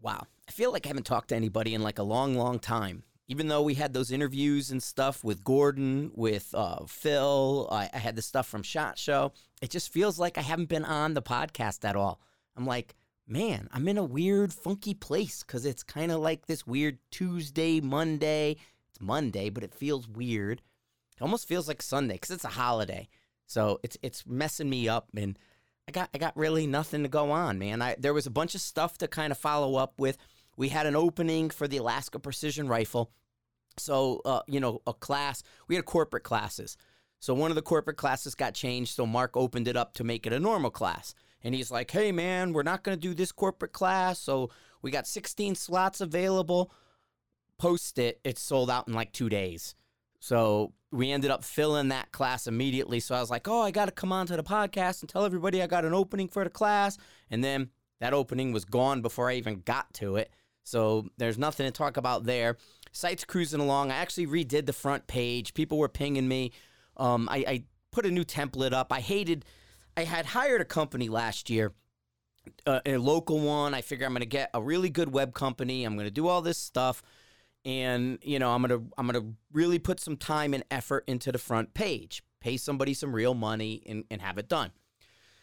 Wow. I feel like I haven't talked to anybody in like a long, long time. Even though we had those interviews and stuff with Gordon, with uh, Phil, I, I had the stuff from Shot Show. It just feels like I haven't been on the podcast at all. I'm like, man, I'm in a weird, funky place because it's kind of like this weird Tuesday, Monday. It's Monday, but it feels weird. It almost feels like Sunday because it's a holiday. So it's it's messing me up, and I got I got really nothing to go on, man. I there was a bunch of stuff to kind of follow up with. We had an opening for the Alaska Precision Rifle. So uh, you know, a class. We had corporate classes. So one of the corporate classes got changed. So Mark opened it up to make it a normal class. And he's like, "Hey man, we're not going to do this corporate class. So we got 16 slots available. Post it. It's sold out in like two days." So we ended up filling that class immediately. So I was like, oh, I got to come on to the podcast and tell everybody I got an opening for the class. And then that opening was gone before I even got to it. So there's nothing to talk about there. Site's cruising along. I actually redid the front page. People were pinging me. Um, I, I put a new template up. I hated, I had hired a company last year, uh, a local one. I figure I'm going to get a really good web company. I'm going to do all this stuff and you know i'm gonna i'm gonna really put some time and effort into the front page. Pay somebody some real money and, and have it done.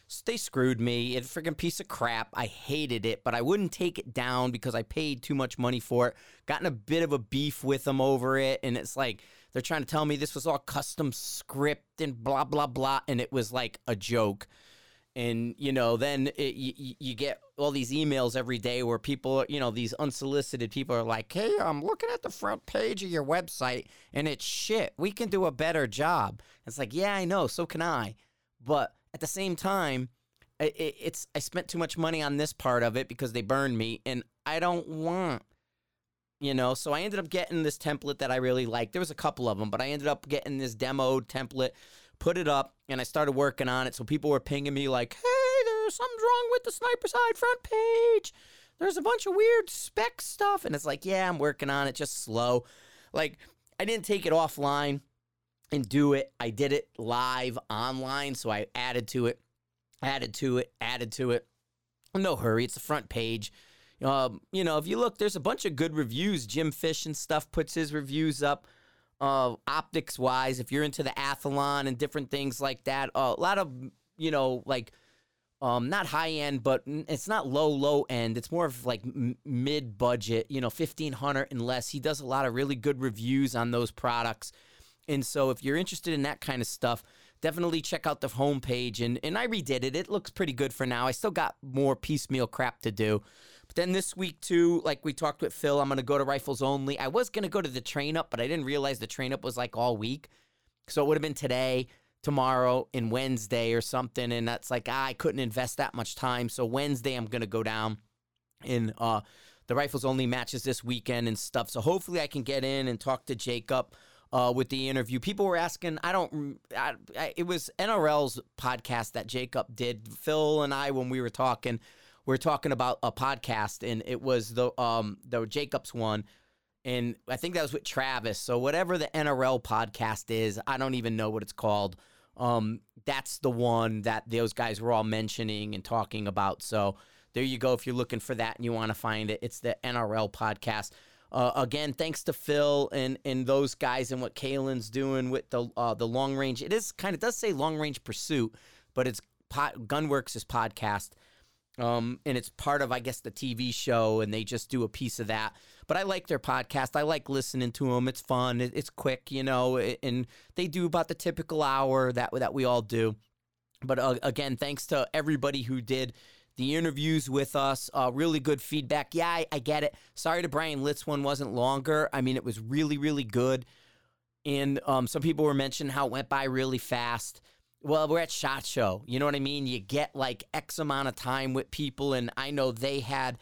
So they screwed me. It's a freaking piece of crap. I hated it but i wouldn't take it down because i paid too much money for it. Gotten a bit of a beef with them over it and it's like they're trying to tell me this was all custom script and blah blah blah and it was like a joke and you know then it, you, you get all these emails every day where people you know these unsolicited people are like hey i'm looking at the front page of your website and it's shit. We can do a better job. It's like yeah i know so can i. But at the same time it, it's i spent too much money on this part of it because they burned me and i don't want you know so i ended up getting this template that i really liked. There was a couple of them but i ended up getting this demo template put it up, and I started working on it. So people were pinging me like, "Hey, there's something wrong with the Sniper's Hide front page. There's a bunch of weird spec stuff." And it's like, "Yeah, I'm working on it, just slow." Like I didn't take it offline and do it. I did it live online, so I added to it, added to it, added to it. No hurry. It's the front page. Um, you know, if you look, there's a bunch of good reviews. Jim Fish and stuff puts his reviews up uh, optics wise, if you're into the athlon and different things like that, uh, a lot of you know like um not high end, but it's not low low end. It's more of like m- mid budget, you know, fifteen hundred and less. He does a lot of really good reviews on those products, and so if you're interested in that kind of stuff. Definitely check out the homepage and, and I redid it. It looks pretty good for now. I still got more piecemeal crap to do. Then this week too, like we talked with Phil, I'm gonna go to rifles only. I was gonna go to the train up, but I didn't realize the train up was like all week, so it would have been today, tomorrow, and Wednesday or something. And that's like ah, I couldn't invest that much time. So Wednesday I'm gonna go down in uh, the rifles only matches this weekend and stuff. So hopefully I can get in and talk to Jacob. Uh, with the interview. People were asking, I don't, I, I, it was NRL's podcast that Jacob did. Phil and I, when we were talking, we are talking about a podcast, and it was the um the Jacobs one, and I think that was with Travis. So whatever the NRL podcast is, I don't even know what it's called. Um, that's the one that those guys were all mentioning and talking about. So there you go. If you're looking for that and you want to find it, it's the NRL podcast. Uh, again, thanks to Phil and and those guys and what Kalen's doing with the uh, the long range. It is kind of does say long range pursuit, but it's pot, Gunwerks' podcast. Um, and it's part of, I guess, the TV show, and they just do a piece of that. But I like their podcast. I like listening to them. It's fun. it's quick, you know, and they do about the typical hour that that we all do. But uh, again, thanks to everybody who did the interviews with us. Uh, really good feedback. Yeah, I, I get it. Sorry to Bryan Litz one wasn't longer. I mean, it was really, really good. And um, some people were mentioning how it went by really fast well, we're at SHOT Show. You know what I mean? You get like X amount of time with people, and I know they had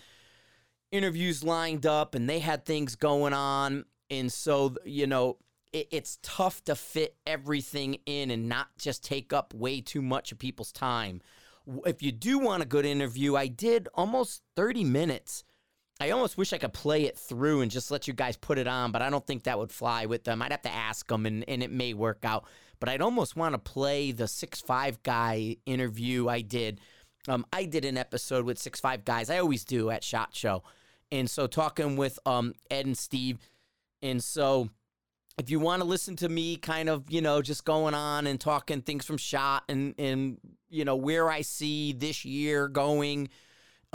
interviews lined up and they had things going on. And so, you know, it, it's tough to fit everything in and not just take up way too much of people's time. If you do want a good interview, I did almost 30 minutes I almost wish I could play it through and just let you guys put it on, but I don't think that would fly with them. I'd have to ask them, and, and it may work out. But I'd almost want to play the six five guy interview I did. Um, I did an episode with six five guys. I always do at Shot Show, And so talking with um, Ed and Steve. And so if you want to listen to me kind of, you know, just going on and talking things from shot and, and you know, where I see this year going,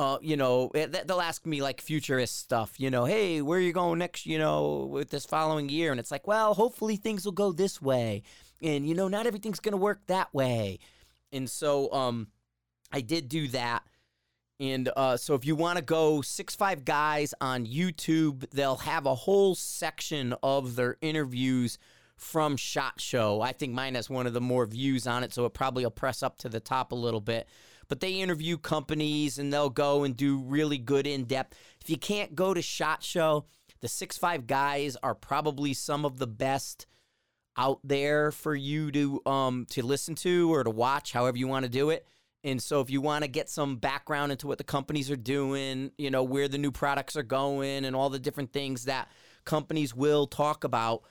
uh, you know, eh, they'll ask me like futurist stuff, you know, hey, where are you going next, you know, with this following year? And it's like, well, hopefully things will go this way. And, you know, not everything's going to work that way. And so um, I did do that. And uh, so if you want to go Six Five Guys on YouTube, they'll have a whole section of their interviews from Shot Show. I think mine has one of the more views on it, so it probably will press up to the top a little bit. But they interview companies and they'll go and do really good in depth. If you can't go to Shot Show, the Six Five Guys are probably some of the best out there for you to um to listen to or to watch, however you want to do it. And so if you want to get some background into what the companies are doing, you know, where the new products are going and all the different things that companies will talk about,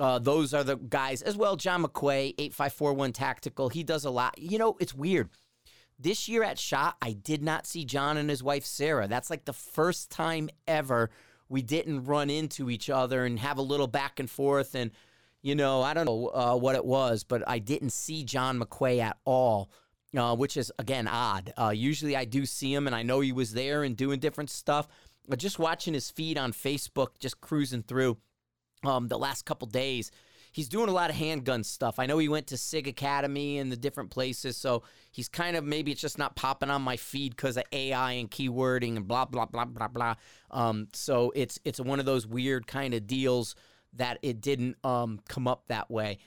uh, those are the guys as well. John McQuay, 8541 Tactical, he does a lot. You know, it's weird. This year at SHOT, I did not see John and his wife Sarah. That's like the first time ever we didn't run into each other and have a little back and forth. And, you know, I don't know uh, what it was, but I didn't see John McQuay at all uh, which is again odd. Uh, usually I do see him and I know he was there and doing different stuff. But just watching his feed on Facebook, just cruising through um, the last couple days, he's doing a lot of handgun stuff. I know he went to SIG Academy and the different places, so he's kind of maybe it's just not popping on my feed because of AI and keywording and blah blah blah blah blah. Um, so it's it's one of those weird kind of deals that it didn't um, come up that way.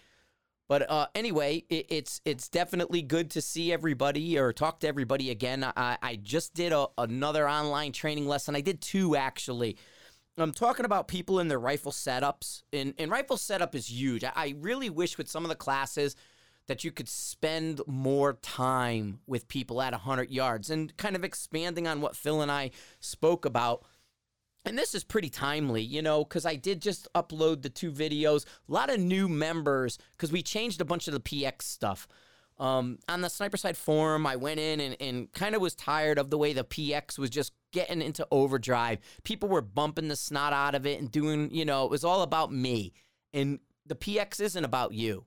But uh, anyway, it, it's it's definitely good to see everybody or talk to everybody again. I, I just did a, another online training lesson. I did two actually. I'm talking about people in their rifle setups, and, and rifle setup is huge. I, I really wish with some of the classes that you could spend more time with people at 100 yards and kind of expanding on what Phil and I spoke about and this is pretty timely, you know, because I did just upload the two videos. A lot of new members because we changed a bunch of the PX stuff. Um, on the Sniper's Hide forum, I went in and, and kind of was tired of the way the PX was just getting into overdrive. People were bumping the snot out of it and doing, you know, it was all about me. And the PX isn't about you,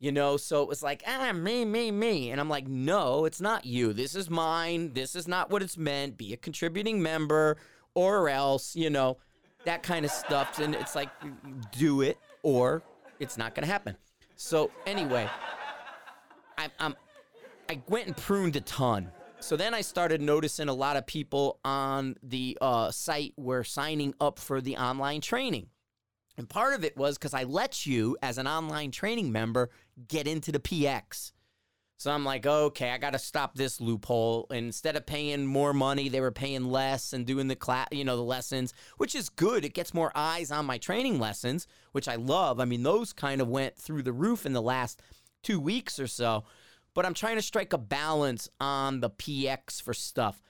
you know? So it was like, ah, me, me, me. And I'm like, no, it's not you. This is mine. This is not what it's meant. Be a contributing member or else, you know, that kind of stuff. And it's like, do it or it's not going to happen. So anyway, I, I'm, I went and pruned a ton. So then I started noticing a lot of people on the uh, site were signing up for the online training. And part of it was because I let you, as an online training member, get into the PX. So I'm like, okay, I got to stop this loophole. And instead of paying more money, they were paying less and doing the class, you know, the lessons, which is good. It gets more eyes on my training lessons, which I love. I mean, those kind of went through the roof in the last two weeks or so. But I'm trying to strike a balance on the PX for stuff.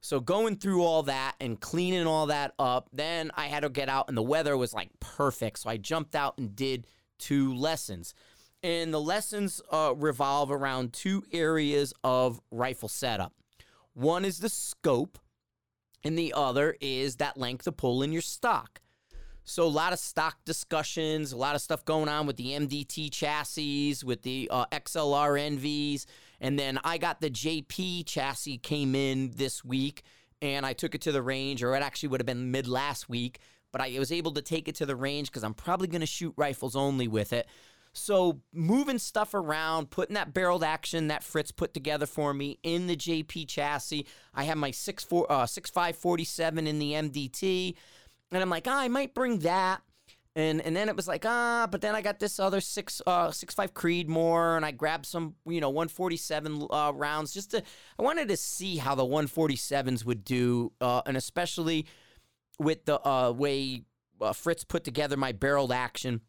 So going through all that and cleaning all that up, then I had to get out and the weather was like perfect. So I jumped out and did two lessons. And the lessons uh, revolve around two areas of rifle setup. One is the scope, and the other is that length of pull in your stock. So a lot of stock discussions, a lot of stuff going on with the MDT chassis, with the uh, XLR NVs, and then I got the JP chassis came in this week, and I took it to the range, or it actually would have been mid last week, but I was able to take it to the range because I'm probably going to shoot rifles only with it. So moving stuff around, putting that barreled action that Fritz put together for me in the JP chassis. I have my 6.4, uh, 6.547 in the MDT. And I'm like, oh, I might bring that. And and then it was like, ah, but then I got this other six uh six five Creedmoor, and I grabbed some, you know, 147 uh, rounds just to I wanted to see how the 147s would do, uh, and especially with the uh, way uh, Fritz put together my barreled action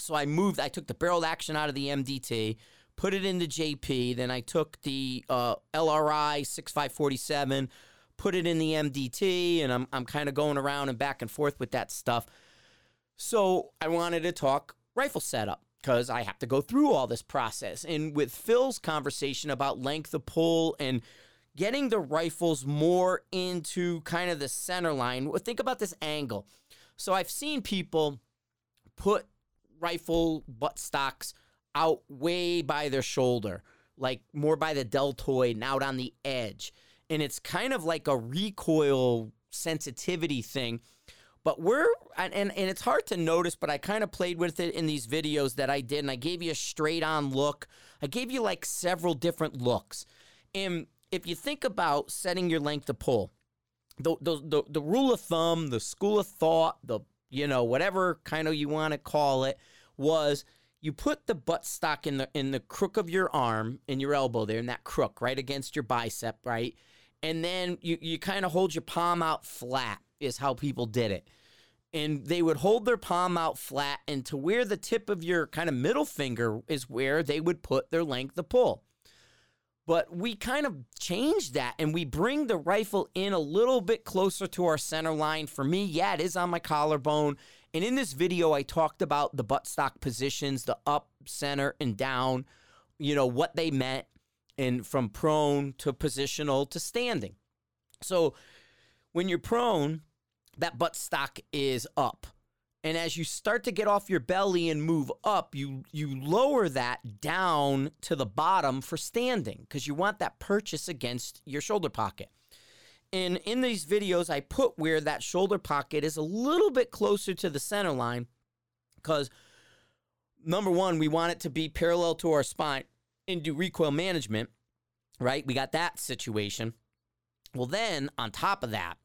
so I moved, I took the barreled action out of the MDT, put it into JP. Then I took the uh, LRI 6547, put it in the MDT, and I'm, I'm kind of going around and back and forth with that stuff. So I wanted to talk rifle setup because I have to go through all this process. And with Phil's conversation about length of pull and getting the rifles more into kind of the center line. Think about this angle. So I've seen people put rifle butt stocks out way by their shoulder, like more by the deltoid and out on the edge. And it's kind of like a recoil sensitivity thing. But we're, and, and, it's hard to notice, but I kind of played with it in these videos that I did, and I gave you a straight on look. I gave you like several different looks. And if you think about setting your length of pull, the, the, the, the rule of thumb, the school of thought, the, you know, whatever kind of you want to call it, was you put the butt stock in the in the crook of your arm in your elbow there in that crook right against your bicep right and then you, you kind of hold your palm out flat is how people did it. And they would hold their palm out flat and to where the tip of your kind of middle finger is where they would put their length of pull. But we kind of changed that and we bring the rifle in a little bit closer to our center line. For me yeah it is on my collarbone. And in this video, I talked about the buttstock positions, the up, center, and down, you know, what they meant, and from prone to positional to standing. So when you're prone, that buttstock is up. And as you start to get off your belly and move up, you you lower that down to the bottom for standing because you want that purchase against your shoulder pocket. And in these videos, I put where that shoulder pocket is a little bit closer to the center line because number one, we want it to be parallel to our spine and do recoil management, right? We got that situation. Well, then on top of that,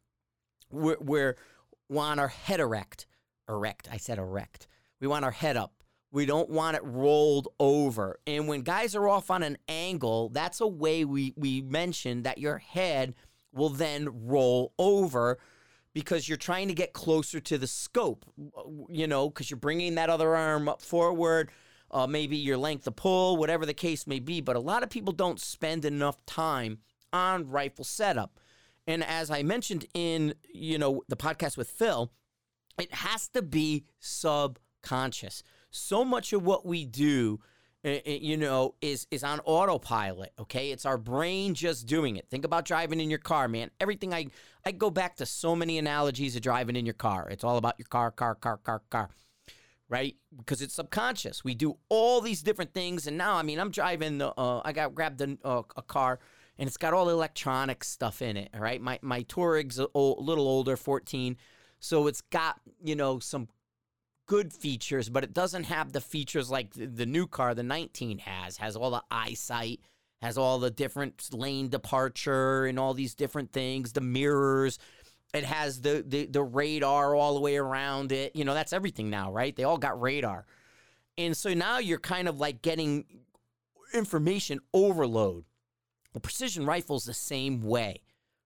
we're, we're we want our head erect. Erect. I said erect. We want our head up. We don't want it rolled over. And when guys are off on an angle, that's a way we we mentioned that your head – will then roll over because you're trying to get closer to the scope, you know, because you're bringing that other arm up forward, uh, maybe your length of pull, whatever the case may be. But a lot of people don't spend enough time on rifle setup. And as I mentioned in, you know, the podcast with Phil, it has to be subconscious. So much of what we do you know, is is on autopilot. Okay, it's our brain just doing it. Think about driving in your car, man. Everything I I go back to so many analogies of driving in your car. It's all about your car, car, car, car, car. Right, because it's subconscious. We do all these different things, and now, I mean, I'm driving. The. Uh, I got grabbed a, uh, a car, and it's got all the electronic stuff in it. All right, my my Touareg's a, little older, 14, so it's got you know some good features, but it doesn't have the features like the, the new car, the 19 has. Has all the eyesight, has all the different lane departure and all these different things, the mirrors. It has the, the the radar all the way around it. You know, that's everything now, right? They all got radar. And so now you're kind of like getting information overload. The precision rifle is the same way.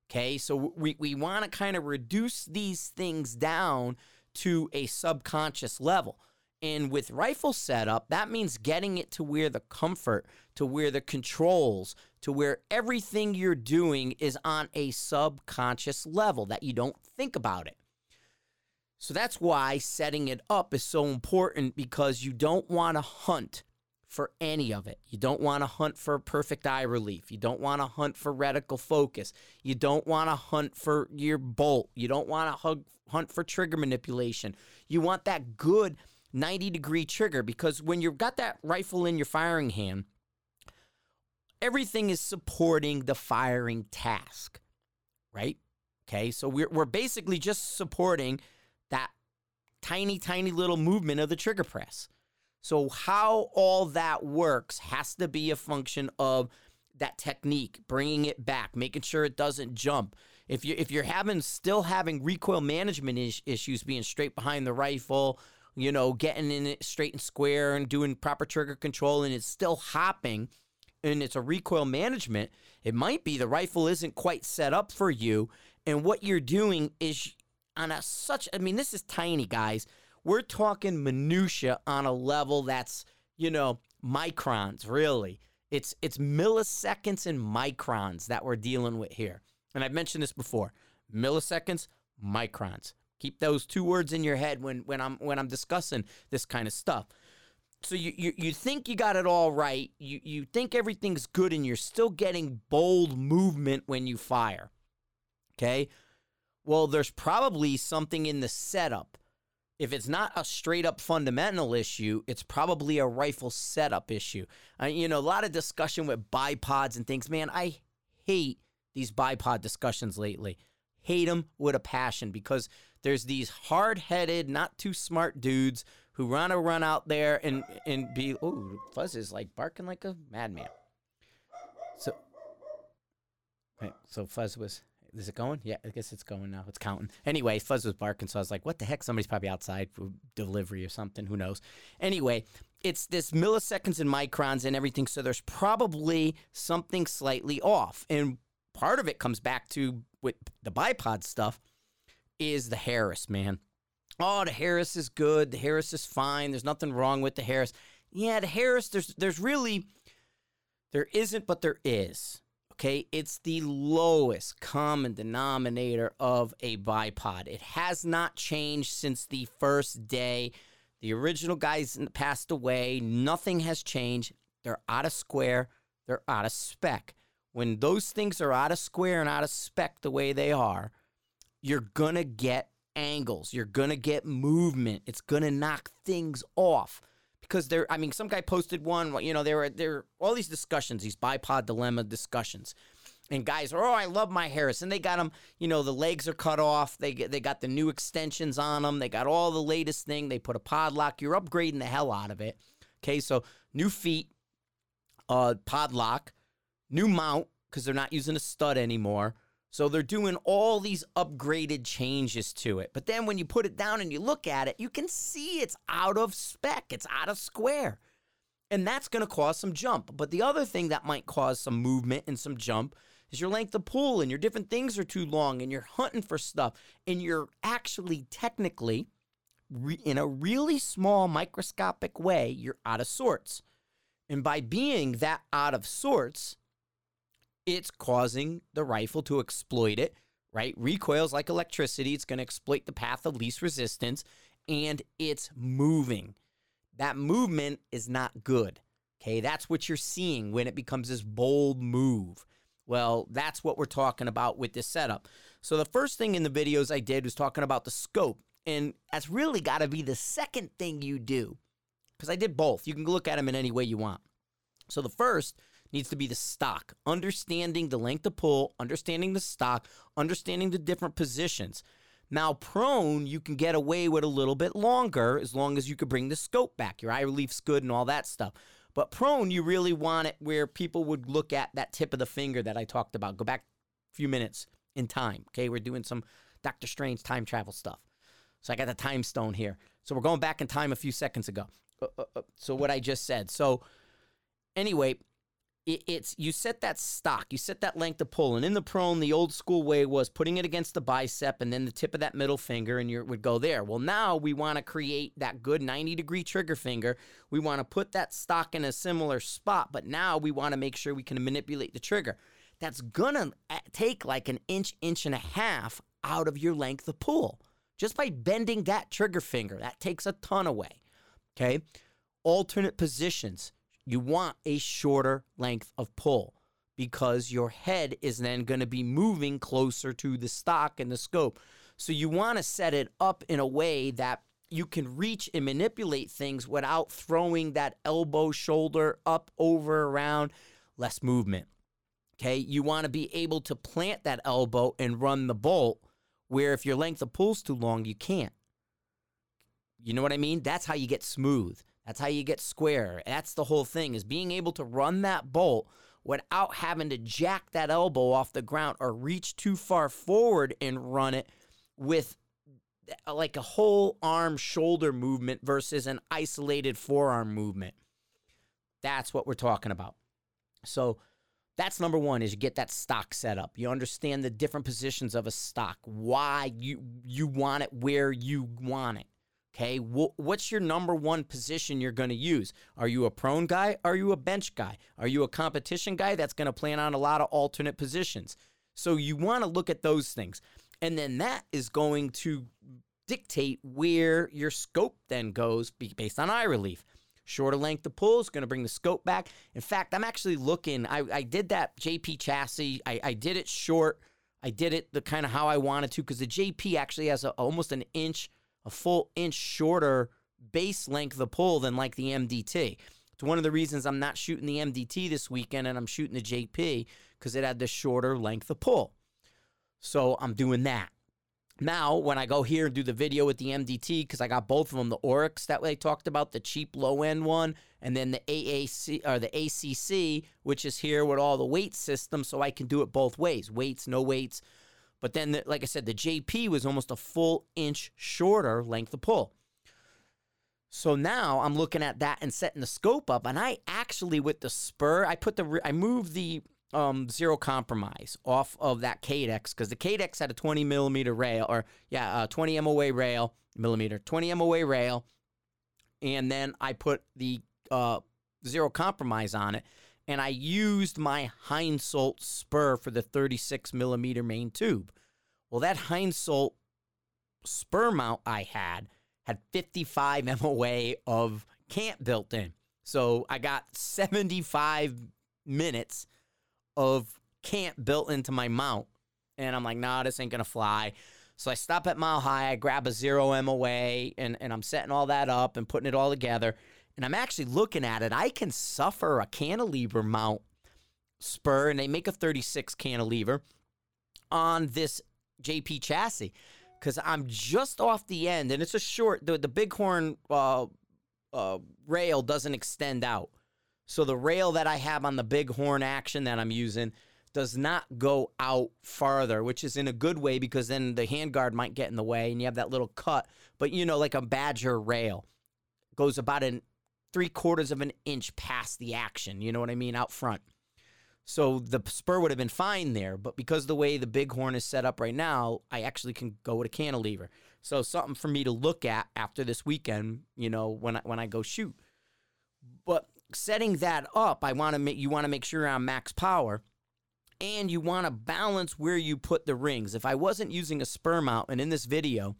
Okay, so we, we want to kind of reduce these things down to a subconscious level. And with rifle setup, that means getting it to where the comfort, to where the controls, to where everything you're doing is on a subconscious level that you don't think about it. So that's why setting it up is so important because you don't want to hunt for any of it. You don't want to hunt for perfect eye relief. You don't want to hunt for reticle focus. You don't want to hunt for your bolt. You don't want to hunt for trigger manipulation. You want that good 90 degree trigger because when you've got that rifle in your firing hand, everything is supporting the firing task, right? Okay, so we're, we're basically just supporting that tiny, tiny little movement of the trigger press. So, how all that works has to be a function of that technique, bringing it back, making sure it doesn't jump. If you if you're having still having recoil management is, issues, being straight behind the rifle, you know, getting in it straight and square and doing proper trigger control, and it's still hopping, and it's a recoil management, it might be the rifle isn't quite set up for you, and what you're doing is on a such. I mean, this is tiny, guys we're talking minutia on a level that's, you know, microns, really. It's it's milliseconds and microns that we're dealing with here. And I've mentioned this before. Milliseconds, microns. Keep those two words in your head when when I'm when I'm discussing this kind of stuff. So you, you you think you got it all right. You you think everything's good, and you're still getting bold movement when you fire. Okay. Well, there's probably something in the setup. If it's not a straight up fundamental issue, it's probably a rifle setup issue. Uh, you know, a lot of discussion with bipods and things. Man, I hate these bipod discussions lately. Hate them with a passion because there's these hard headed, not too smart dudes who want to run out there and and be oh Fuzz is like barking like a madman. So, so Fuzz was is it going? Yeah, I guess it's going now. It's counting. Anyway, Fuzz was barking, so I was like, what the heck? Somebody's probably outside for delivery or something. Who knows? Anyway, it's this milliseconds and microns and everything, so there's probably something slightly off. And part of it comes back to with the bipod stuff is the Harris, man oh, the Harris is good. The Harris is fine. There's nothing wrong with the Harris. Yeah, the Harris, there's there's really there isn't, but there is. Okay, it's the lowest common denominator of a bipod. It has not changed since the first day. The original guys passed away. Nothing has changed. They're out of square. They're out of spec. When those things are out of square and out of spec the way they are, you're going to get angles. You're going to get movement. It's going to knock things off. Because there, I mean, some guy posted one, you know, there were there all these discussions, these bipod dilemma discussions. And guys are, oh, I love my Harris. And they got them, you know, the legs are cut off. They they got the new extensions on them. They got all the latest thing. They put a Pod-Loc. You're upgrading the hell out of it. Okay, so new feet, uh, Pod-Loc, new mount, because they're not using a stud anymore. So they're doing all these upgraded changes to it. But then when you put it down and you look at it, you can see it's out of spec, it's out of square. And that's going to cause some jump. But the other thing that might cause some movement and some jump is your length of pull and your different things are too long and you're hunting for stuff and you're actually technically re- in a really small microscopic way, you're out of sorts. And by being that out of sorts, it's causing the rifle to exploit it, right? Recoils like electricity. It's going to exploit the path of least resistance and it's moving. That movement is not good. Okay, that's what you're seeing when it becomes this bold move. Well, that's what we're talking about with this setup. So, the first thing in the videos I did was talking about the scope, and that's really got to be the second thing you do because I did both. You can look at them in any way you want. So, the first needs to be the stock, understanding the length of pull, understanding the stock, understanding the different positions. Now, prone, you can get away with a little bit longer as long as you could bring the scope back. Your eye relief's good and all that stuff. But prone, you really want it where people would look at that tip of the finger that I talked about. Go back a few minutes in time. Okay, we're doing some Doctor Strange time travel stuff. So I got the time stone here. So we're going back in time a few seconds ago. Uh, uh, uh, so what I just said. So anyway, it, it's you set that stock, you set that length of pull, and in the prone, the old school way was putting it against the bicep and then the tip of that middle finger, and you would go there. Well, now we want to create that good 90 degree trigger finger. We want to put that stock in a similar spot, but now we want to make sure we can manipulate the trigger. That's gonna eh, take like an inch, inch and a half out of your length of pull just by bending that trigger finger. That takes a ton away. Okay. Alternate positions you want a shorter length of pull because your head is then going to be moving closer to the stock and the scope. So you want to set it up in a way that you can reach and manipulate things without throwing that elbow, shoulder up, over, around, less movement. Okay, you want to be able to plant that elbow and run the bolt where if your length of pull's too long, you can't. You know what I mean? That's how you get smooth. That's how you get square. That's the whole thing is being able to run that bolt without having to jack that elbow off the ground or reach too far forward and run it with uh, like a whole arm shoulder movement versus an isolated forearm movement. That's what we're talking about. So that's number one is you get that stock set up. You understand the different positions of a stock, why you you want it where you want it. Okay, what's your number one position you're going to use? Are you a prone guy? Are you a bench guy? Are you a competition guy that's going to plan on a lot of alternate positions? So you want to look at those things. And then that is going to dictate where your scope then goes based on eye relief. Shorter length of pull is going to bring the scope back. In fact, I'm actually looking. I, I did that JP chassis. I, I did it short. I did it the kind of how I wanted to because the JP actually has a, almost an inch, a full inch shorter base length of pull than like the MDT. It's one of the reasons I'm not shooting the MDT this weekend and I'm shooting the JP because it had the shorter length of pull. So I'm doing that. Now, when I go here and do the video with the MDT, because I got both of them, the Oryx that way I talked about, the cheap low end one, and then the AAC or the ACC, which is here with all the weight system, so I can do it both ways, weights, no weights. But then, the, like I said, the JP was almost a full inch shorter length of pull. So now I'm looking at that and setting the scope up, and I actually with the Spuhr, I put the I moved the um, zero compromise off of that Cadex because the Cadex had a 20 millimeter rail, or yeah, uh, 20 MOA rail, millimeter, 20 MOA rail, and then I put the uh, zero compromise on it, and I used my Heinsolt Spuhr for the 36 millimeter main tube. Well, that Heinsolt Spuhr mount I had had 55 MOA of cant built in. So I got 75 minutes of cant built into my mount. And I'm like, nah, this ain't gonna fly. So I stop at Mile High, I grab a zero MOA, and, and I'm setting all that up and putting it all together. And I'm actually looking at it. I can suffer a cantilever mount Spuhr, and they make a 36 cantilever on this JP chassis because I'm just off the end, and it's a short. The, the bighorn uh, uh, rail doesn't extend out. So the rail that I have on the bighorn action that I'm using does not go out farther, which is in a good way because then the handguard might get in the way and you have that little cut. But you know, like a Badger rail goes about an three quarters of an inch past the action. You know what I mean? Out front. So the Spuhr would have been fine there, but because the way the bighorn is set up right now, I actually can go with a cantilever. So something for me to look at after this weekend, you know, when I when I go shoot. But setting that up, I want to make you want to make sure I'm max power and you want to balance where you put the rings. If I wasn't using a Spuhr mount, and in this video,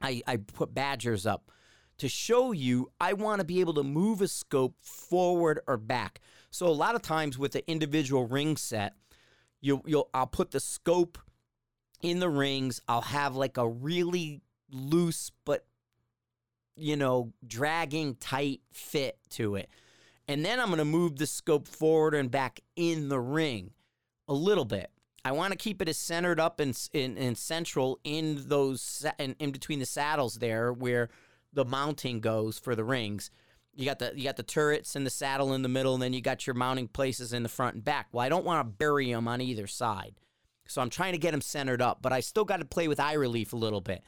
I, I put badgers up to show you I want to be able to move a scope forward or back. So a lot of times with the individual ring set, you you'll I'll put the scope in the rings. I'll have like a really loose but you know dragging tight fit to it. And then I'm going to move the scope forward and back in the ring a little bit. I want to keep it as centered up and in, central in those in, in between the saddles there where the mounting goes for the rings. You got the you got the turrets and the saddle in the middle, and then you got your mounting places in the front and back. Well, I don't want to bury them on either side, so I'm trying to get them centered up, but I still got to play with eye relief a little bit.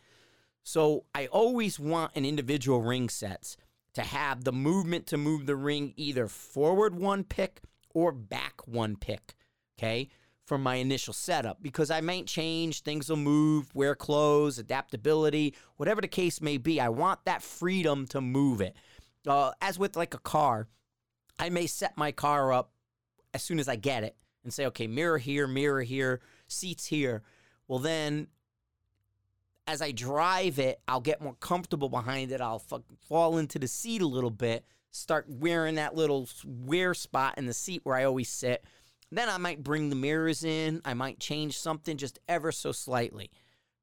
So I always want an individual ring sets to have the movement to move the ring either forward one pick or back one pick, okay, from my initial setup because I might change, things will move, wear clothes, adaptability, whatever the case may be. I want that freedom to move it. Uh, as with like a car, I may set my car up as soon as I get it and say, okay, mirror here, mirror here, seats here. Well, then as I drive it, I'll get more comfortable behind it. I'll fall into the seat a little bit, start wearing that little wear spot in the seat where I always sit. Then I might bring the mirrors in. I might change something just ever so slightly.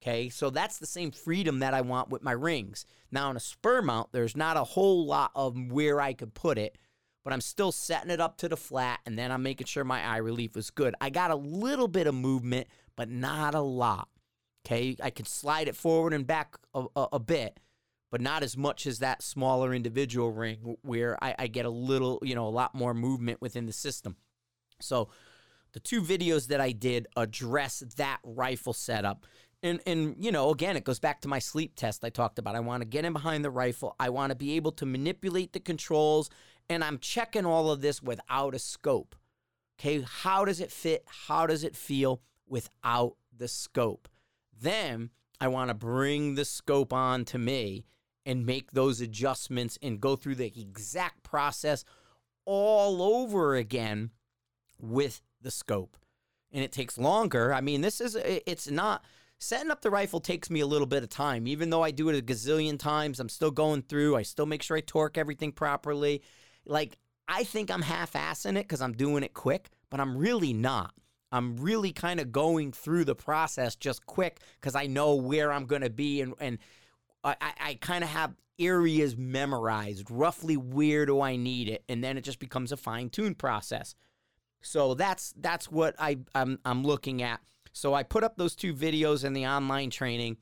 Okay, so that's the same freedom that I want with my rings. Now, on a Spuhr mount, there's not a whole lot of where I could put it, but I'm still setting it up to the flat and then I'm making sure my eye relief is good. I got a little bit of movement, but not a lot. Okay, I can slide it forward and back a, a, a bit, but not as much as that smaller individual ring where I, I get a little, you know, a lot more movement within the system. So the two videos that I did address that rifle setup. And, and you know again it goes back to my sleep test i talked about. I want to get in behind the rifle. I want to be able to manipulate the controls. And i'm checking all of this without a scope. Okay how does it fit? How does it feel without the scope? Then I want to bring the scope on to me and make those adjustments and go through the exact process all over again with the scope. And it takes longer. I mean, this is, it's not setting up the rifle takes me a little bit of time. Even though I do it a gazillion times, I'm still going through. I still make sure I torque everything properly. Like, I think I'm half assing it because I'm doing it quick, but I'm really not. I'm really kind of going through the process just quick because I know where I'm going to be and, and I, I kind of have areas memorized, roughly where do I need it, and then it just becomes a fine tune process. So that's that's what I I'm, I'm looking at. So I put up those two videos in the online training,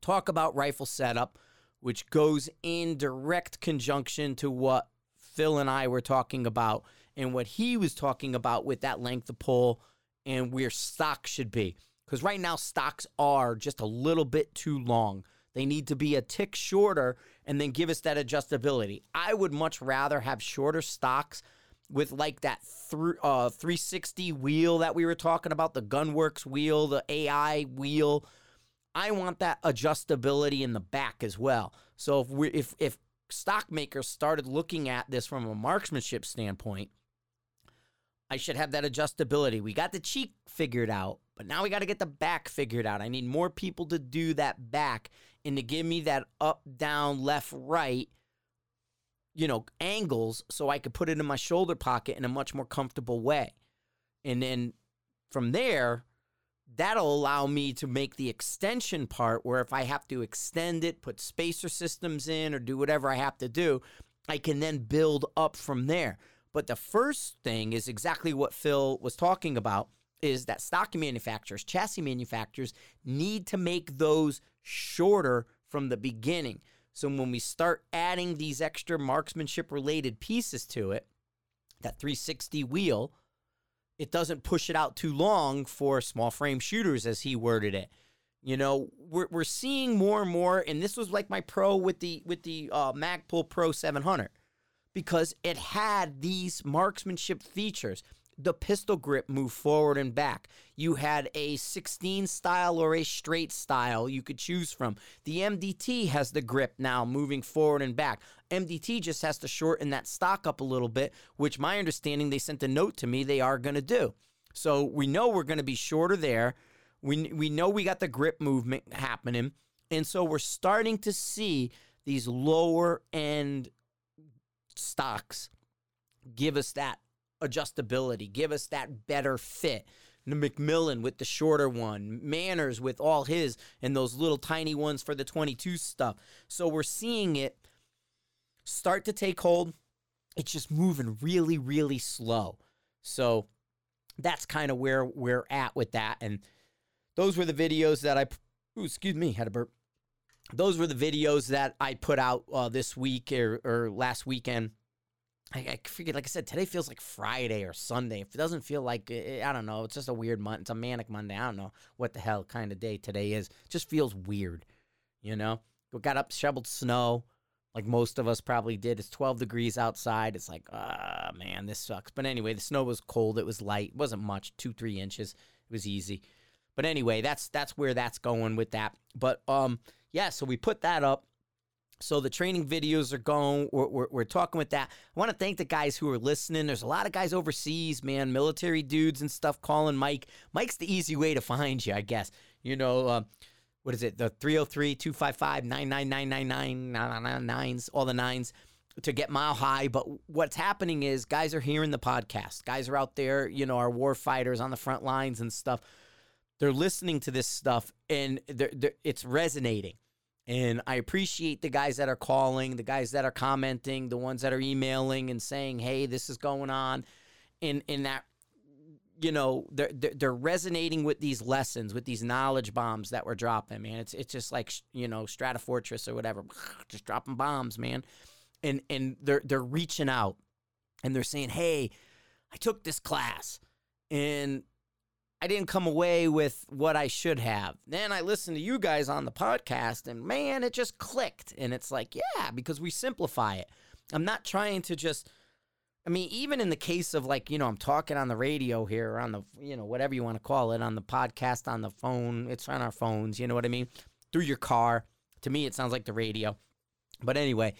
talk about rifle setup, which goes in direct conjunction to what Phil and I were talking about and what he was talking about with that length of pull and where stock should be. Because right now, stocks are just a little bit too long. They need to be a tick shorter and then give us that adjustability. I would much rather have shorter stocks with like that th- uh, 360 wheel that we were talking about, the Gunwerks wheel, the AI wheel. I want that adjustability in the back as well. So if we if if stock makers started looking at this from a marksmanship standpoint, I should have that adjustability. We got the cheek figured out, but now we got to get the back figured out. I need more people to do that back and to give me that up, down, left, right, you know, angles so I could put it in my shoulder pocket in a much more comfortable way. And then from there, that'll allow me to make the extension part where if I have to extend it, put spacer systems in, or do whatever I have to do, I can then build up from there. But the first thing is exactly what Phil was talking about is that stock manufacturers, chassis manufacturers need to make those shorter from the beginning. So when we start adding these extra marksmanship related pieces to it, that 360 wheel, it doesn't push it out too long for small frame shooters, as he worded it. You know, we're, we're seeing more and more, and this was like my pro with the with the uh, Magpul Pro 700 because it had these marksmanship features the pistol grip move forward and back. You had a 16 style or a straight style you could choose from. The MDT has the grip now moving forward and back. MDT just has to shorten that stock up a little bit, which my understanding they sent a note to me they are going to do. So we know we're going to be shorter there. We we know we got the grip movement happening. And so we're starting to see these lower end stocks give us that adjustability, give us that better fit. McMillan with the shorter one, Manners with all his, and those little tiny ones for the 22 stuff. So we're seeing it start to take hold. It's just moving really, really slow. So that's kind of where we're at with that. And those were the videos that I, ooh, excuse me, had a burp. Those were the videos that I put out uh, this week or, or last weekend I, I forget. Like I said, today feels like Friday or Sunday. If it doesn't feel like eh, eh, I don't know, it's just a weird month. It's a manic Monday. I don't know what the hell kind of day today is. It just feels weird, you know. We got up, shoveled snow, like most of us probably did. It's 12 degrees outside. It's like, ah, man, this sucks. But anyway, the snow was cold. It was light. It wasn't much, two, three inches. It was easy. But anyway, that's that's where that's going with that. But um, yeah. So we put that up so the training videos are going. We're, we're, we're, talking with that. I want to thank the guys who are listening. There's a lot of guys overseas, man, military dudes and stuff calling Mike. Mike's the easy way to find you, I guess. You know, uh, what is it? The 303 255 99999 all the nines to get mile high. But what's happening is guys are hearing the podcast. Guys are out there, you know, our war fighters on the front lines and stuff. They're listening to this stuff and they're, they're, it's resonating and I appreciate the guys that are calling, the guys that are commenting, the ones that are emailing and saying, "Hey, this is going on," in in that you know they're they're resonating with these lessons, with these knowledge bombs that we're dropping. Man, it's it's just like you know Stratofortress or whatever, just dropping bombs, man. And and they're they're reaching out and they're saying, "Hey, I took this class and I didn't come away with what I should have. Then I listened to you guys on the podcast and man, it just clicked. And it's like, yeah, because we simplify it. I'm not trying to just I mean, even in the case of like, you know, I'm talking on the radio here or on the, you know, whatever you want to call it, on the podcast, on the phone, it's on our phones, you know what I mean? Through your car. To me, it sounds like the radio. But anyway,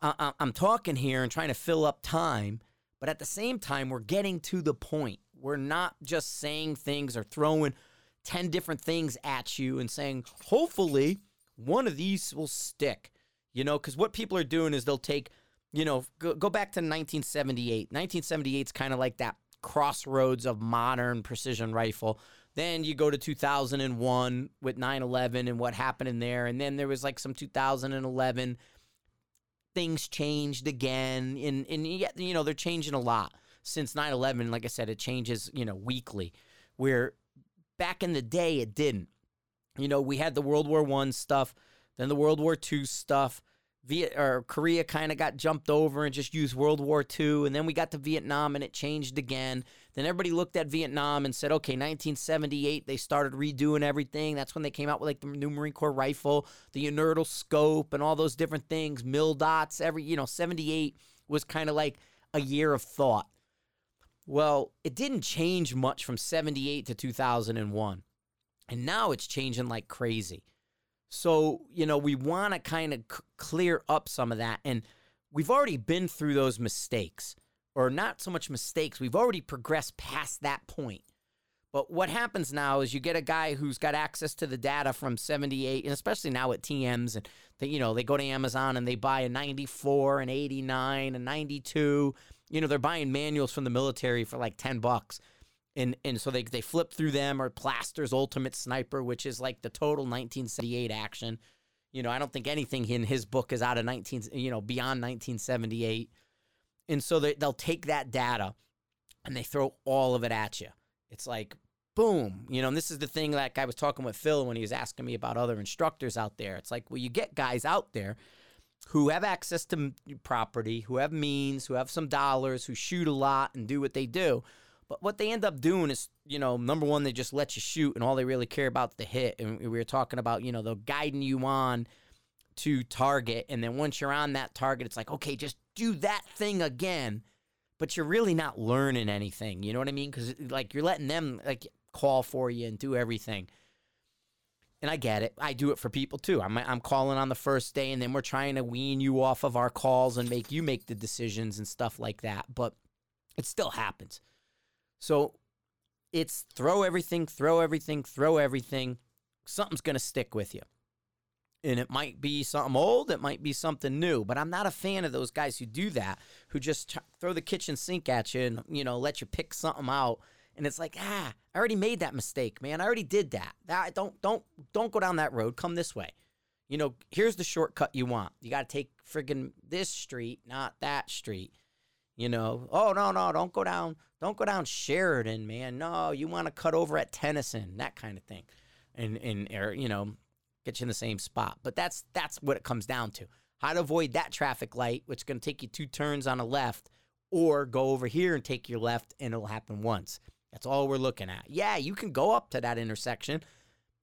I- I'm talking here and trying to fill up time, but at the same time, we're getting to the point. We're not just saying things or throwing 10 different things at you and saying, hopefully one of these will stick. You know, because what people are doing is they'll take, you know, go, go back to 1978. 1978 is kind of like that crossroads of modern precision rifle. Then you go to 2001 with 9 11 and what happened in there. And then there was like some 2011 things changed again. And, and yet, you know, they're changing a lot since 9 11. Like I said, it changes, you know, weekly. Where back in the day, it didn't. You know, we had the World War One stuff, then the World War Two stuff. Viet or Korea kind of got jumped over and just used World War II, and then we got to Vietnam and it changed again. Then everybody looked at Vietnam and said, okay, 1978, they started redoing everything. That's when they came out with like the new Marine Corps rifle, the Unertl scope, and all those different things, mil dots. Every you know, 78 was kind of like a year of thought. Well, it didn't change much from 78 to 2001. And now it's changing like crazy. So, you know, we want to kind of c- clear up some of that. And we've already been through those mistakes, or not so much mistakes. We've already progressed past that point. But what happens now is you get a guy who's got access to the data from 78, and especially now at TMs, and they, you know, they go to Amazon and they buy a 94, an 89, a 92. You know, they're buying manuals from the military for like 10 bucks and and so they they flip through them or Plaster's Ultimate Sniper, which is like the total 1978 action. You know, I don't think anything in his book is out of 19, you know, beyond 1978. And so they, they'll take that data and they throw all of it at you. It's like, boom. You know, and this is the thing like I was talking with Phil when he was asking me about other instructors out there. It's like, well, you get guys out there who have access to property, who have means, who have some dollars, who shoot a lot and do what they do. But what they end up doing is, you know, number one, they just let you shoot, and all they really care about is the hit. And we were talking about, you know, they're guiding you on to target, and then once you're on that target, it's like, okay, just do that thing again. But you're really not learning anything. You know what I mean? Because like you're letting them like call for you and do everything. And I get it. I do it for people too. I'm I'm calling on the first day, and then we're trying to wean you off of our calls and make you make the decisions and stuff like that. But it still happens. So it's throw everything, throw everything, throw everything. Something's going to stick with you. And it might be something old, it might be something new, but I'm not a fan of those guys who do that, who just throw the kitchen sink at you and, you know, let you pick something out. And it's like, ah, I already made that mistake, man. I already did that. That don't don't don't go down that road. Come this way. You know, here's the shortcut you want. You got to take friggin' this street, not that street. You know, oh no, no, don't go down, don't go down Sheridan, man. No, you want to cut over at Tennyson, that kind of thing, and and you know, get you in the same spot. But that's that's what it comes down to. How to avoid that traffic light, which is going to take you two turns on a left, or go over here and take your left, and it'll happen once. That's all we're looking at. Yeah, you can go up to that intersection.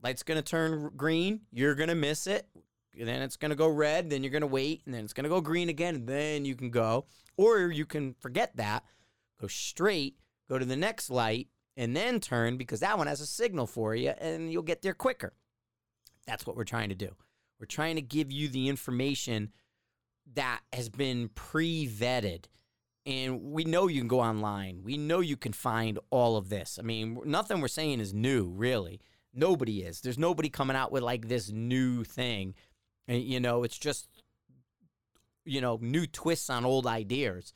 Light's going to turn green. You're going to miss it. Then it's going to go red. Then you're going to wait. And then it's going to go green again. Then you can go. Or you can forget that go straight, go to the next light, and then turn because that one has a signal for you and you'll get there quicker. That's what we're trying to do. We're trying to give you the information that has been pre vetted. And we know you can go online. We know you can find all of this. I mean, nothing we're saying is new, really. Nobody is. There's nobody coming out with like this new thing. And, you know, it's just, you know, new twists on old ideas.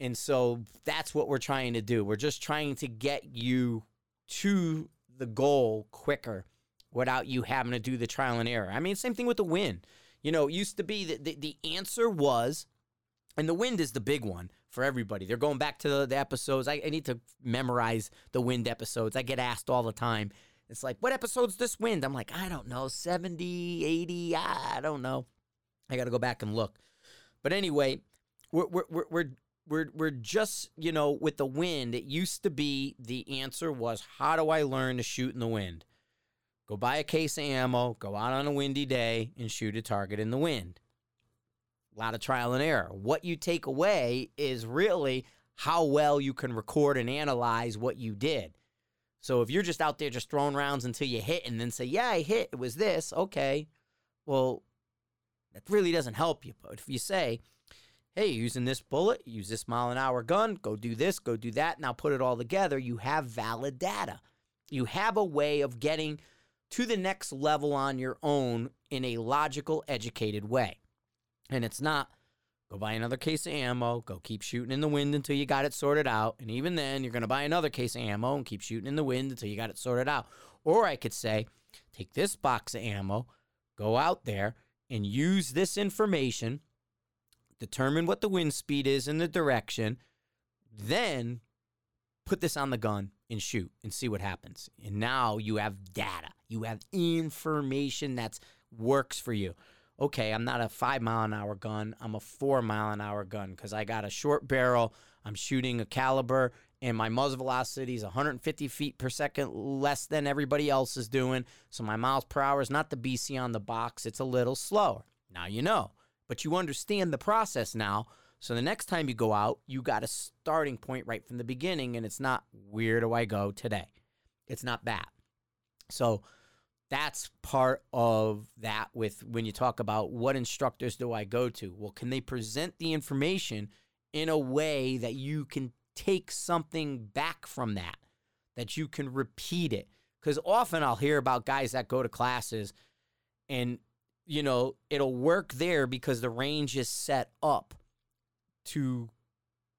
And so that's what we're trying to do. We're just trying to get you to the goal quicker without you having to do the trial and error. I mean, same thing with the win. You know, it used to be that the, the answer was, and the wind is the big one for everybody. They're going back to the, the episodes. I, I need to memorize the wind episodes. I get asked all the time. It's like, what episode's this wind? I'm like, I don't know, 70, 80, ah, I don't know. I got to go back and look. But anyway, we're, we're, we're, we're we're just you know with the wind it used to be the answer was how do i learn to shoot in the wind go buy a case of ammo go out on a windy day and shoot a target in the wind a lot of trial and error what you take away is really how well you can record and analyze what you did so if you're just out there just throwing rounds until you hit and then say yeah i hit it was this okay well that really doesn't help you but if you say hey, using this bullet, use this mile an hour gun, go do this, go do that. Now put it all together. You have valid data. You have a way of getting to the next level on your own in a logical, educated way. And it's not go buy another case of ammo, go keep shooting in the wind until you got it sorted out. And even then, you're going to buy another case of ammo and keep shooting in the wind until you got it sorted out. Or I could say, take this box of ammo, go out there and use this information, determine what the wind speed is in the direction, then put this on the gun and shoot and see what happens. And now you have data. You have information that works for you. Okay, I'm not a five mile an hour gun. I'm a four mile an hour gun because I got a short barrel. I'm shooting a caliber, and my muzzle velocity is 150 feet per second less than everybody else is doing. So my miles per hour is not the BC on the box. It's a little slower. Now you know, but you understand the process now. So the next time you go out, you got a starting point right from the beginning, and it's not where do I go today? It's not that. So that's part of that with when you talk about what instructors do I go to? Well, can they present the information in a way that you can take something back from that, that you can repeat it? Because often I'll hear about guys that go to classes and, you know, it'll work there because the range is set up to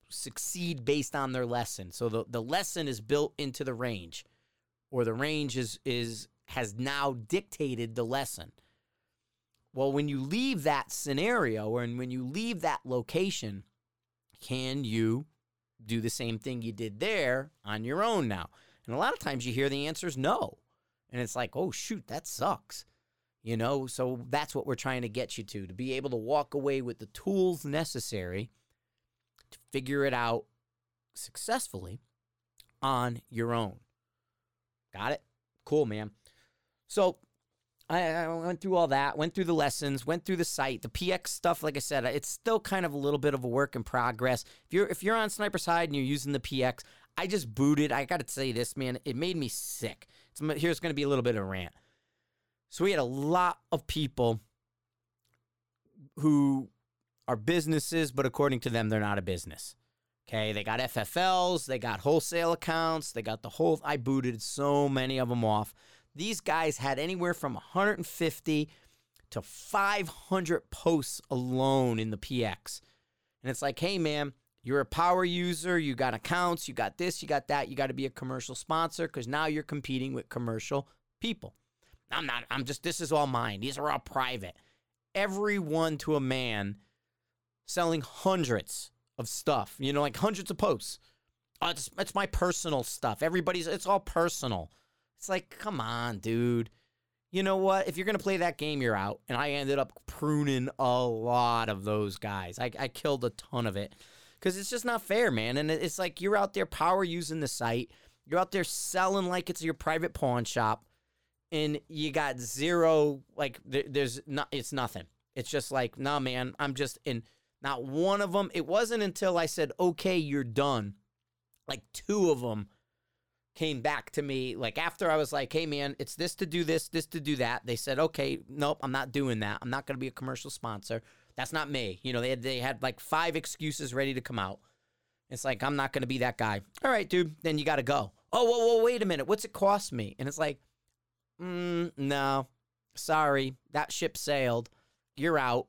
succeed based on their lesson. So the, the lesson is built into the range or the range is is has now dictated the lesson. Well, when you leave that scenario or when you leave that location, can you do the same thing you did there on your own now? And a lot of times you hear the answer is no. And it's like, oh, shoot, that sucks. You know, so that's what we're trying to get you to to be able to walk away with the tools necessary to figure it out successfully on your own. Got it? Cool, man. So I, I, went through all that, went through the lessons, went through the site, the PX stuff. Like I said, it's still kind of a little bit of a work in progress. If you're if you're on Sniper's Hide and you're using the PX, I just booted. I got to say this, man, it made me sick. It's, here's going to be a little bit of a rant. So we had a lot of people who are businesses, but according to them, they're not a business. Okay, they got FFLs, they got wholesale accounts, they got the whole. I booted so many of them off these guys had anywhere from 150 to 500 posts alone in the PX. And it's like, hey, man, you're a power user, you got accounts, you got this, you got that, you got to be a commercial sponsor because now you're competing with commercial people. I'm not, I'm just, this is all mine. These are all private. Everyone to a man selling hundreds of stuff, you know, like hundreds of posts. Oh, it's, it's my personal stuff. Everybody's, it's all personal. It's like, come on, dude. You know what? If you're going to play that game, you're out. And I ended up pruning a lot of those guys. I, I killed a ton of it because it's just not fair, man. And it's like you're out there power using the site, you're out there selling like it's your private pawn shop, and you got zero, like, there's not, it's nothing. It's just like, nah, man, I'm just in. Not one of them. It wasn't until I said, okay, you're done. Like two of them came back to me like after I was like, "Hey man, it's this to do this, this to do that." They said, "Okay, nope, I'm not doing that. I'm not going to be a commercial sponsor. That's not me." You know, they had they had like five excuses ready to come out. It's like, "I'm not going to be that guy." All right, dude, then you got to go. Oh, whoa, whoa, wait a minute. What's it cost me? And it's like, mm, "No. Sorry. That ship sailed. You're out."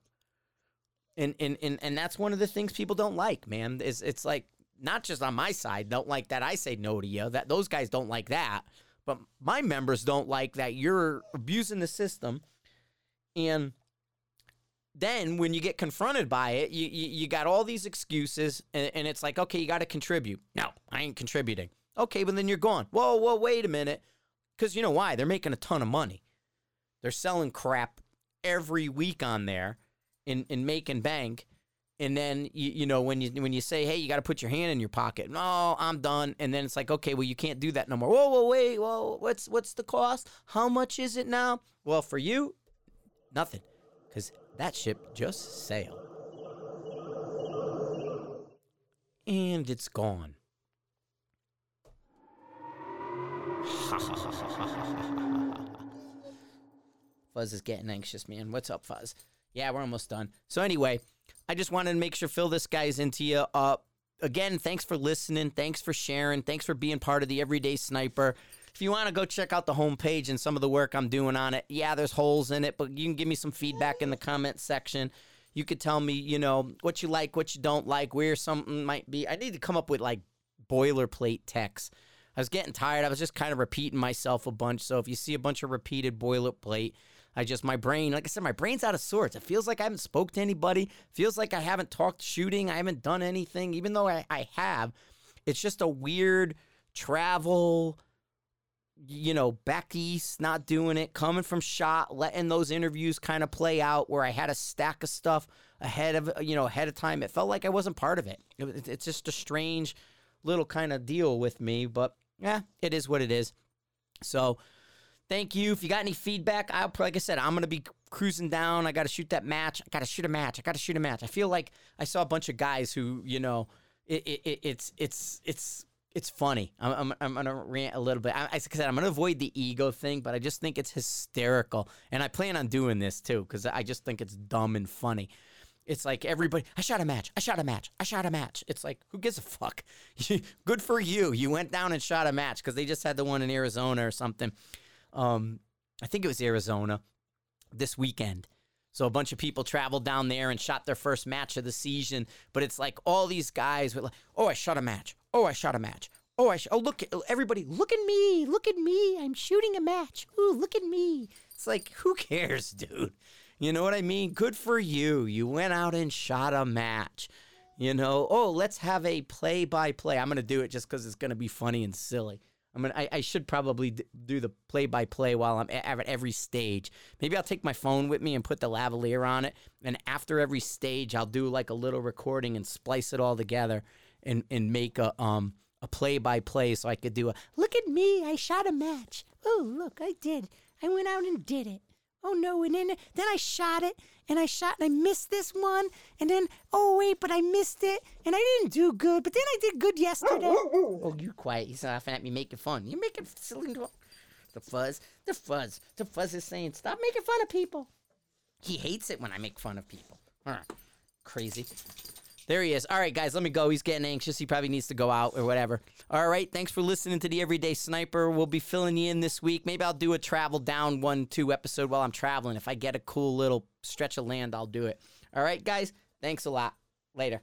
And and and and that's one of the things people don't like, man. Is it's like not just on my side don't like that I say no to you. That those guys don't like that, but my members don't like that you're abusing the system. And then when you get confronted by it, you you, you got all these excuses, and, and it's like, okay, you got to contribute. No, I ain't contributing. Okay, but then you're gone. Whoa, whoa, wait a minute. Because you know why? They're making a ton of money. They're selling crap every week on there in, in making bank and then you, you know when you when you say hey you got to put your hand in your pocket. No i'm done. And then it's like okay well you can't do that no more. Whoa whoa wait whoa what's what's the cost? How much is it now? Well for you nothing because that ship just sailed. And it's gone. Fuzz is getting anxious, man. What's up, Fuzz? Yeah, we're almost done. So anyway, I just wanted to make sure fill this guy's into you. Uh, again, thanks for listening. Thanks for sharing. Thanks for being part of the Everyday Sniper. if you want to go check out the homepage and some of the work I'm doing on it, yeah, there's holes in it, but you can give me some feedback in the comment section. You could tell me, you know, what you like, what you don't like, where something might be. I need to come up with like boilerplate text. I was getting tired. I was just kind of repeating myself a bunch. So if you see a bunch of repeated boilerplate, I just my brain, like I said, my brain's out of sorts. It feels like I haven't spoke to anybody. Feels like I haven't talked shooting. I haven't done anything, even though I, I have. It's just a weird travel, you know, back east, not doing it, coming from shot, letting those interviews kind of play out where I had a stack of stuff ahead of, you know, ahead of time. It felt like I wasn't part of it. it it's just a strange little kind of deal with me, but yeah, it is what it is. So, thank you. If you got any feedback, I'll like I said, I'm gonna be cruising down. I got to shoot that match. I got to shoot a match. I got to shoot a match. I feel like I saw a bunch of guys who, you know, it, it, it's it's it's it's funny. I'm, I'm, I'm gonna rant a little bit. I, I said I'm gonna avoid the ego thing, but I just think it's hysterical, and I plan on doing this too because I just think it's dumb and funny. It's like everybody, I shot a match, I shot a match, I shot a match. It's like, who gives a fuck? Good for you. You went down and shot a match because they just had the one in Arizona or something. Um, I think it was Arizona this weekend. So a bunch of people traveled down there and shot their first match of the season. But it's like all these guys were like, "Oh, I shot a match. Oh, I shot a match. Oh, I sh- oh look, everybody, look at me, look at me. I'm shooting a match. Ooh, look at me." It's like, who cares, dude? You know what I mean? Good for you. You went out and shot a match. You know, oh, let's have a play by play. I'm going to do it just because it's going to be funny and silly. I mean, I, I should probably do the play by play while I'm at every stage. Maybe I'll take my phone with me and put the lavalier on it. And after every stage, I'll do like a little recording and splice it all together and, and make a, um, a play by play so I could do a look at me, I shot a match. Oh, look, I did. I went out and did it oh no, and then then I shot it and I shot and I missed this one and then oh wait, but I missed it and I didn't do good, but then I did good yesterday. oh, you quiet. He's laughing at me making fun. You're making silly the fuzz. The fuzz. The fuzz is saying, stop making fun of people. He hates it when I make fun of people. Crazy. There he is. All right, guys, let me go. He's getting anxious. He probably needs to go out or whatever. All right, thanks for listening to the Everyday Sniper. We'll be filling you in this week. Maybe I'll do a travel down one, two episode while I'm traveling. If I get a cool little stretch of land, I'll do it. All right, guys, thanks a lot. Later.